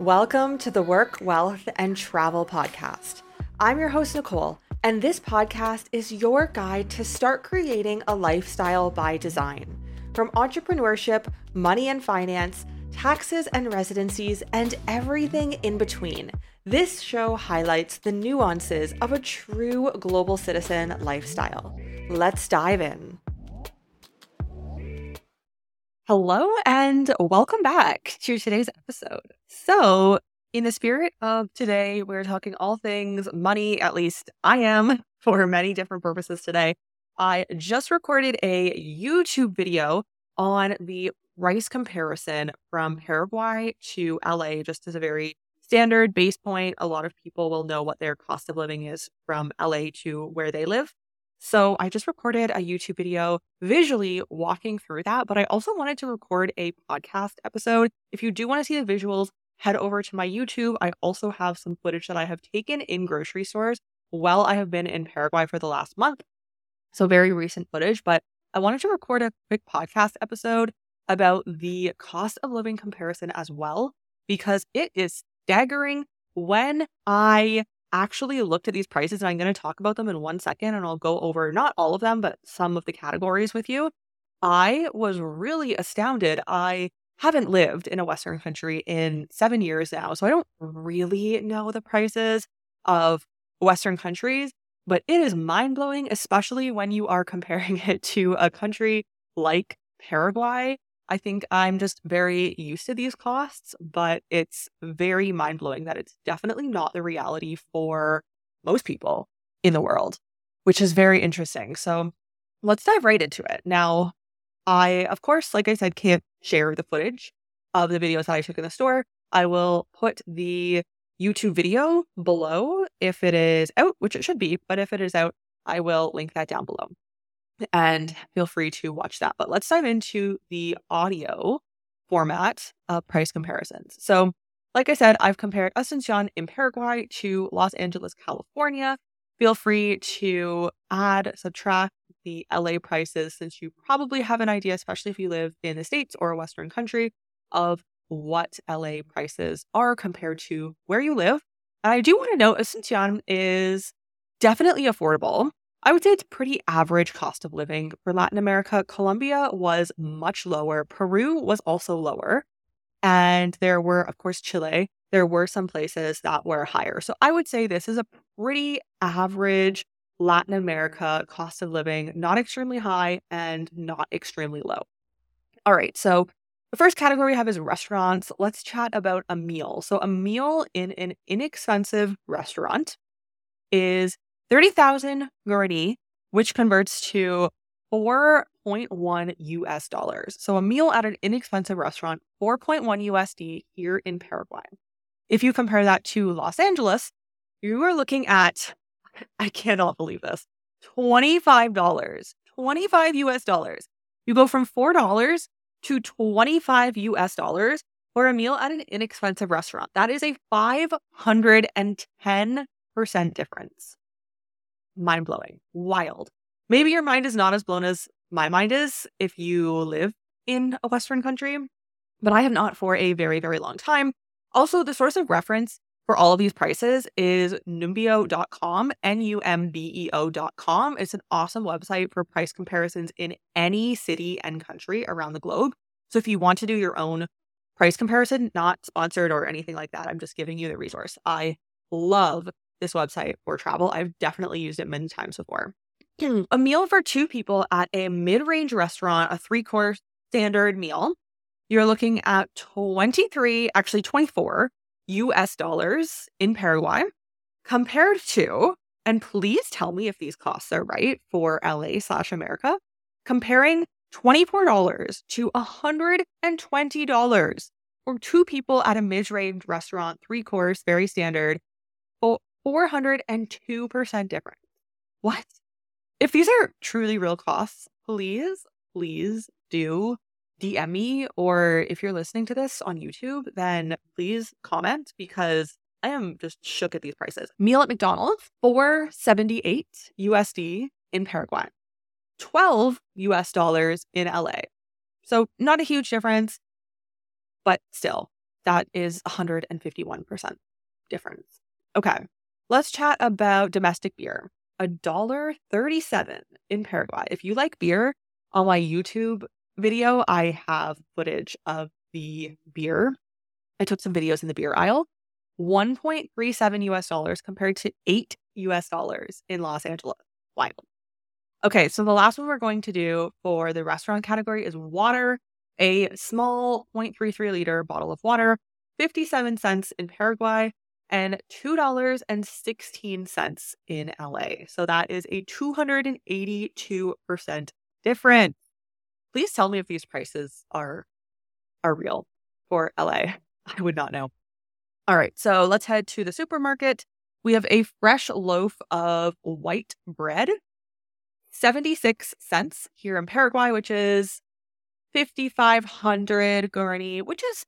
Welcome to the Work, Wealth, and Travel Podcast. I'm your host, Nicole, and this podcast is your guide to start creating a lifestyle by design. From entrepreneurship, money and finance, taxes and residencies, and everything in between. This show highlights the nuances of a true global citizen lifestyle. Let's dive in. Hello, and welcome back to today's episode. So, in the spirit of today, we're talking all things money, at least I am for many different purposes today. I just recorded a YouTube video on the price comparison from Paraguay to LA, just as a very standard base point. A lot of people will know what their cost of living is from LA to where they live. So I just recorded a YouTube video visually walking through that, but I also wanted to record a podcast episode. If you do want to see the visuals, head over to my YouTube. I also have some footage that I have taken in grocery stores while I have been in Paraguay for the last month. So very recent footage, but I wanted to record a quick podcast episode about the cost of living comparison as well, because it is staggering when I actually looked at these prices and I'm going to talk about them in one second and I'll go over not all of them, but some of the categories with you. I was really astounded. I haven't lived in a Western country in seven years now, so I don't really know the prices of Western countries, but it is mind blowing, especially when you are comparing it to a country like Paraguay I think I'm just very used to these costs, but it's very mind blowing that it's definitely not the reality for most people in the world, which is very interesting. So let's dive right into it. Now, I, of course, like I said, can't share the footage of the videos that I took in the store. I will put the YouTube video below if it is out, which it should be, but if it is out, I will link that down below and feel free to watch that. But let's dive into the audio format of price comparisons. So, like I said, I've compared Asuncion in Paraguay to Los Angeles, California. Feel free to add, subtract the LA prices since you probably have an idea, especially if you live in the States or a Western country, of what LA prices are compared to where you live. And I do want to note uh, Asuncion is definitely affordable. I would say it's pretty average cost of living for Latin America. Colombia was much lower. Peru was also lower. And there were, of course, Chile. There were some places that were higher. So I would say this is a pretty average Latin America cost of living, not extremely high and not extremely low. All right. So the first category we have is restaurants. Let's chat about a meal. So a meal in an inexpensive restaurant is 30,000 guarani, which converts to 4.1 US dollars. So a meal at an inexpensive restaurant, 4.1 USD here in Paraguay. If you compare that to Los Angeles, you are looking at, I cannot believe this, $25, 25 US dollars. You go from $4 to 25 US dollars for a meal at an inexpensive restaurant. That is a 510% difference mind blowing, wild. Maybe your mind is not as blown as my mind is if you live in a Western country, but I have not for a very, very long time. Also, the source of reference for all of these prices is numbeo.com, N U M B E O.com. It's an awesome website for price comparisons in any city and country around the globe. So if you want to do your own price comparison, not sponsored or anything like that, I'm just giving you the resource. I love this website for travel. I've definitely used it many times before. Hmm. a meal for two people at a mid range restaurant, a three course standard meal, you're looking at 23, actually 24 US dollars in Paraguay compared to, and please tell me if these costs are right for LA slash America, comparing $24 to $120 for two people at a mid range restaurant, three course, very standard, 402% difference. What? If these are truly real costs, please, please do DM me. Or if you're listening to this on YouTube, then please comment because I am just shook at these prices. Meal at McDonald's, 478 USD in Paraguay, 12 US dollars in LA. So not a huge difference, but still That is 151% difference. Okay. Let's chat about domestic beer. A dollar 37 in Paraguay. If you like beer, on my YouTube video, I have footage of the beer. I took some videos in the beer aisle. 1.37 US dollars compared to 8 US dollars in Los Angeles. Wild. Okay, so the last one we're going to do for the restaurant category is water. A small 0.33 liter bottle of water, 57 cents in Paraguay and $2.16 in LA. So that is a 282% difference. Please tell me if these prices are are real for LA. I would not know. All right, so let's head to the supermarket. We have a fresh loaf of white bread, 76 cents here in Paraguay, which is 5,500 guarani, which is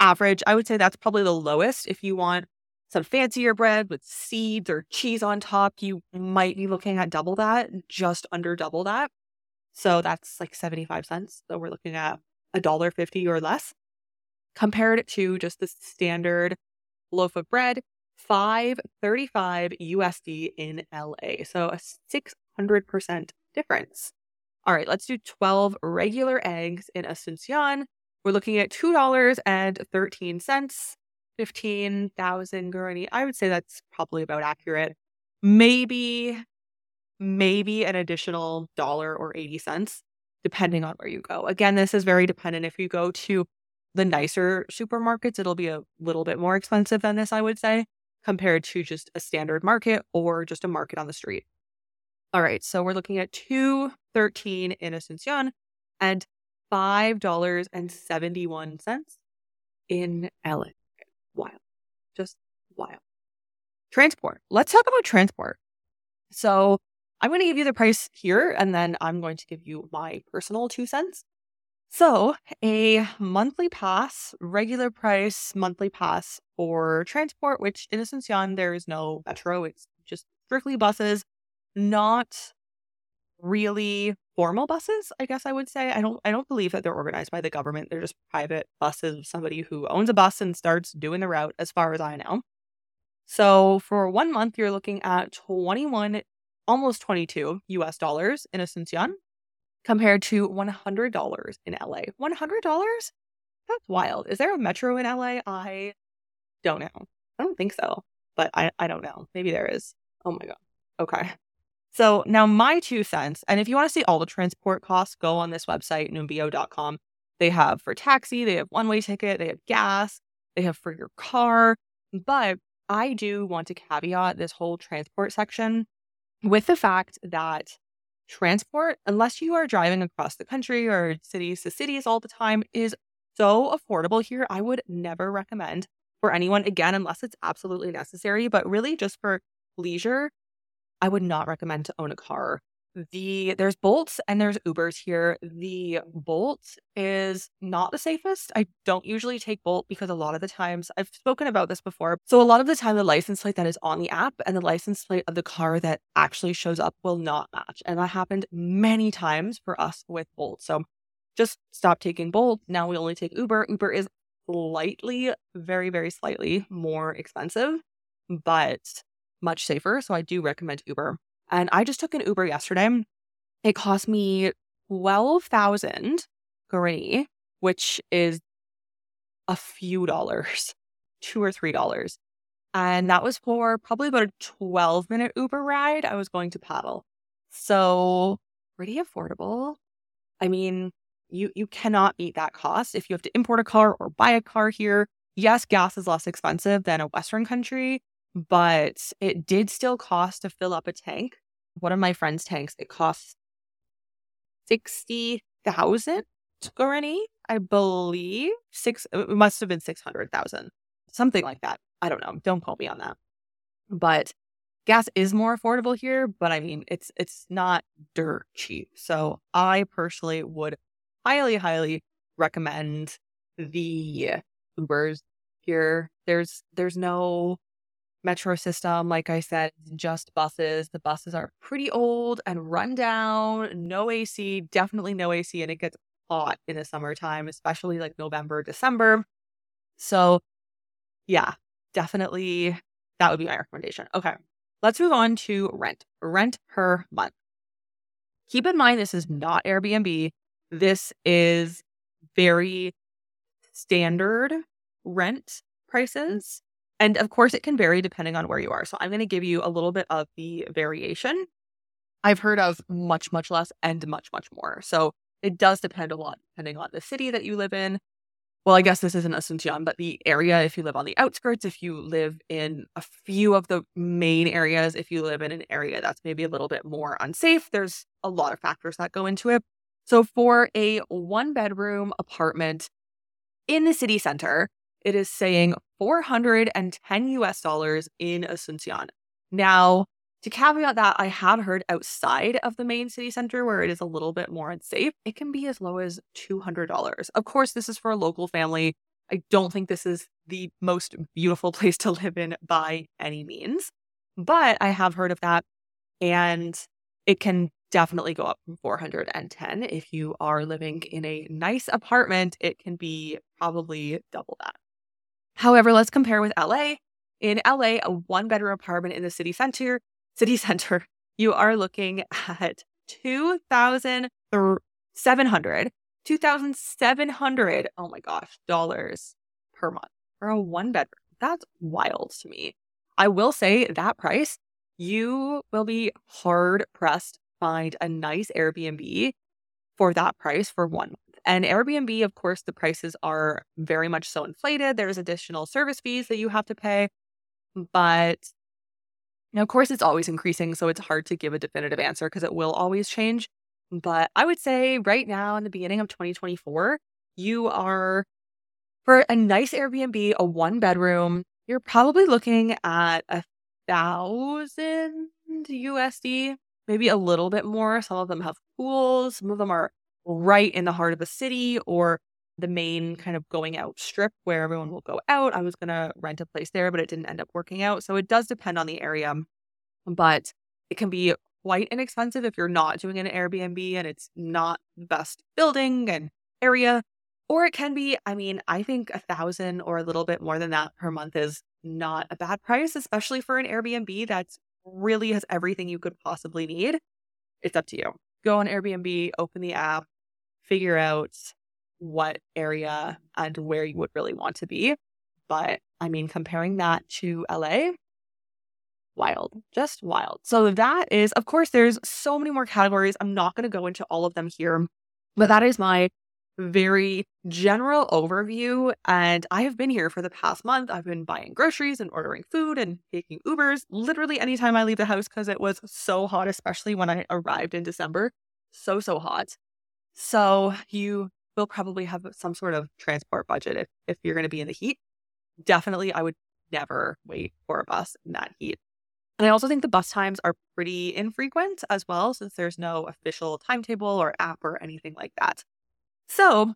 average. I would say that's probably the lowest. If you want some fancier bread with seeds or cheese on top, you might be looking at double that, just under double that. So that's like 75 cents. So we're looking at a dollar fifty or less compared to just the standard loaf of bread, 535 USD in LA. So a 600% difference. All right, let's do 12 regular eggs in Asuncion. We're looking at $2.13, 15,000 guarani. I would say that's probably about accurate. Maybe, maybe an additional dollar or 80 cents, depending on where you go. Again, this is very dependent. If you go to the nicer supermarkets, it'll be a little bit more expensive than this, I would say, compared to just a standard market or just a market on the street. All right, so we're looking at 213 in Asuncion and $5.71 in LA. Wild. Just wild. Transport. Let's talk about transport. So I'm going to give you the price here, and then I'm going to give you my personal two cents. So, a monthly pass, regular price monthly pass for transport, which in Asuncion, there is no metro, it's just strictly buses, not really formal buses, I guess I would say. I don't I don't believe that they're organized by the government. They're just private buses of somebody who owns a bus and starts doing the route as far as I know. So for one month you're looking at 21 almost 22 US dollars in Asuncion compared to $100 in LA. $100? That's wild. Is there a metro in LA? I don't know. I don't think so, but I, I don't know. Maybe there is. Oh my God. Okay. So now my two cents, and if you want to see all the transport costs, go on this website, numbeo.com. They have for taxi, they have one way ticket, they have gas, they have for your car. But I do want to caveat this whole transport section with the fact that transport, unless you are driving across the country or cities to cities all the time, is so affordable here. I would never recommend for anyone, again, unless it's absolutely necessary, but really just for leisure, I would not recommend to own a car the there's Bolts and there's Ubers here. The mm-hmm. Bolt is not the safest. I don't usually take Bolt because a lot of the times I've spoken about this before. So a lot of the time the license plate that is on the app and the license plate of the car that actually shows up will not match. And that happened many times for us with Bolt. So just stop taking Bolt. Now we only take Uber. Uber is slightly, very, very slightly more expensive, but much safer. So I do recommend Uber. And I just took an Uber yesterday. It cost me 12,000 guarani, which is a few dollars, two or three dollars. And that was for probably about a 12 minute Uber ride. I was going to paddle. So pretty affordable. I mean, you you cannot beat that cost if you have to import a car or buy a car here. Yes, gas is less expensive than a Western country, but it did still cost to fill up a tank. One of my friend's tanks, it costs 60,000 guarani, I believe. Six, it must have been 600,000, something like that. I don't know. Don't quote me on that. But gas is more affordable here, but I mean, it's it's not dirt cheap. So I personally would highly, highly recommend the Ubers here. There's there's no metro system, like I said, just buses. The buses are pretty old and run down, no AC, definitely no AC, and it gets hot in the summertime, especially like November, December. So, yeah, definitely that would be my recommendation. Okay, let's move on to rent. Rent per month. Keep in mind, this is not Airbnb. This is very standard rent mm. prices. And of course, it can vary depending on where you are. So I'm going to give you a little bit of the variation. I've heard of much, much less and much, much more. So it does depend a lot depending on the city that you live in. Well, I guess this isn't Asuncion, but the area, if you live on the outskirts, if you live in a few of the main areas, if you live in an area that's maybe a little bit more unsafe, there's a lot of factors that go into it. So for a one bedroom apartment in the city center, it is saying 410 US dollars in Asuncion. Now, to caveat that, I have heard outside of the main city center where it is a little bit more unsafe, it can be as low as $200. Of course, this is for a local family. I don't think this is the most beautiful place to live in by any means, but I have heard of that. And it can definitely go up from 410. If you are living in a nice apartment, it can be probably double that. However, let's compare with LA. In LA, a one bedroom apartment in the city center, city center, you are looking at 2,700, 2,700, oh my gosh, dollars per month for a one bedroom. That's wild to me. I will say that price, you will be hard pressed find a nice Airbnb for that price for one month. And Airbnb, of course, the prices are very much so inflated. There's additional service fees that you have to pay. But now, of course, it's always increasing. So it's hard to give a definitive answer because it will always change. But I would say right now, in the beginning of 2024, you are for a nice Airbnb, a one bedroom, you're probably looking at a thousand USD maybe a little bit more. Some of them have pools, some of them are right in the heart of a city or the main kind of going out strip where everyone will go out. I was going to rent a place there, but it didn't end up working out. So it does depend on the area, but it can be quite inexpensive if you're not doing an Airbnb and it's not the best building and area. Or it can be, I mean, I think a thousand or a little bit more than that per month is not a bad price, especially for an Airbnb that's really has everything you could possibly need. It's up to you. Go on Airbnb, open the app, figure out what area and where you would really want to be. But I mean, comparing that to LA, wild, just wild. So that is, of course, there's so many more categories. I'm not going to go into all of them here, but that is my very general overview. And I have been here for the past month. I've been buying groceries and ordering food and taking Ubers literally anytime I leave the house because it was so hot, especially when I arrived in December. So, so hot. So, you will probably have some sort of transport budget if, if you're going to be in the heat. Definitely, I would never wait for a bus in that heat. And I also think the bus times are pretty infrequent as well, since there's no official timetable or app or anything like that. So,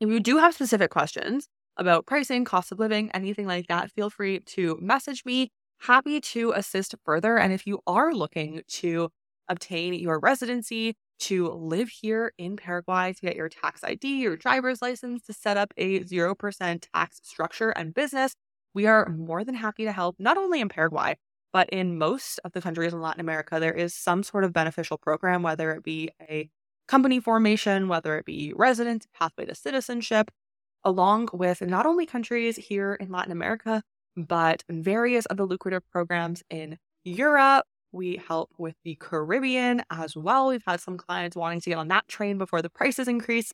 if you do have specific questions about pricing, cost of living, anything like that, feel free to message me. Happy to assist further. And if you are looking to obtain your residency, to live here in Paraguay, to get your tax ID, your driver's license, to set up a 0% tax structure and business, we are more than happy to help, not only in Paraguay, but in most of the countries in Latin America. There is some sort of beneficial program, whether it be a company formation, whether it be resident, pathway to citizenship, along with not only countries here in Latin America, but various other lucrative programs in Europe. We help with the Caribbean as well. We've had some clients wanting to get on that train before the prices increase.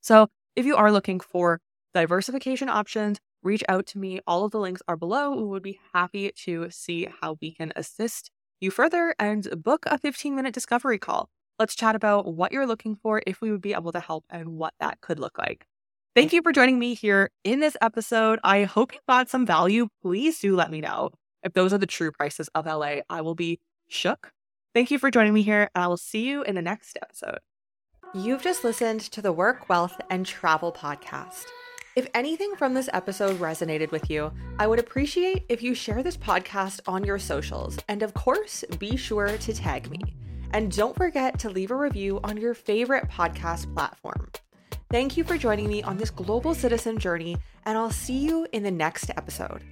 So, if you are looking for diversification options, reach out to me. All of the links are below. We would be happy to see how we can assist you further and book a 15 minute discovery call. Let's chat about what you're looking for, if we would be able to help, and what that could look like. Thank you for joining me here in this episode. I hope you got some value. Please do let me know if those are the true prices of LA. I will be shook. Thank you for joining me here, I will see you in the next episode. You've just listened to the Work, Wealth, and Travel podcast. If anything from this episode resonated with you, I would appreciate if you share this podcast on your socials. And of course, be sure to tag me. And don't forget to leave a review on your favorite podcast platform. Thank you for joining me on this global citizen journey, and I'll see you in the next episode.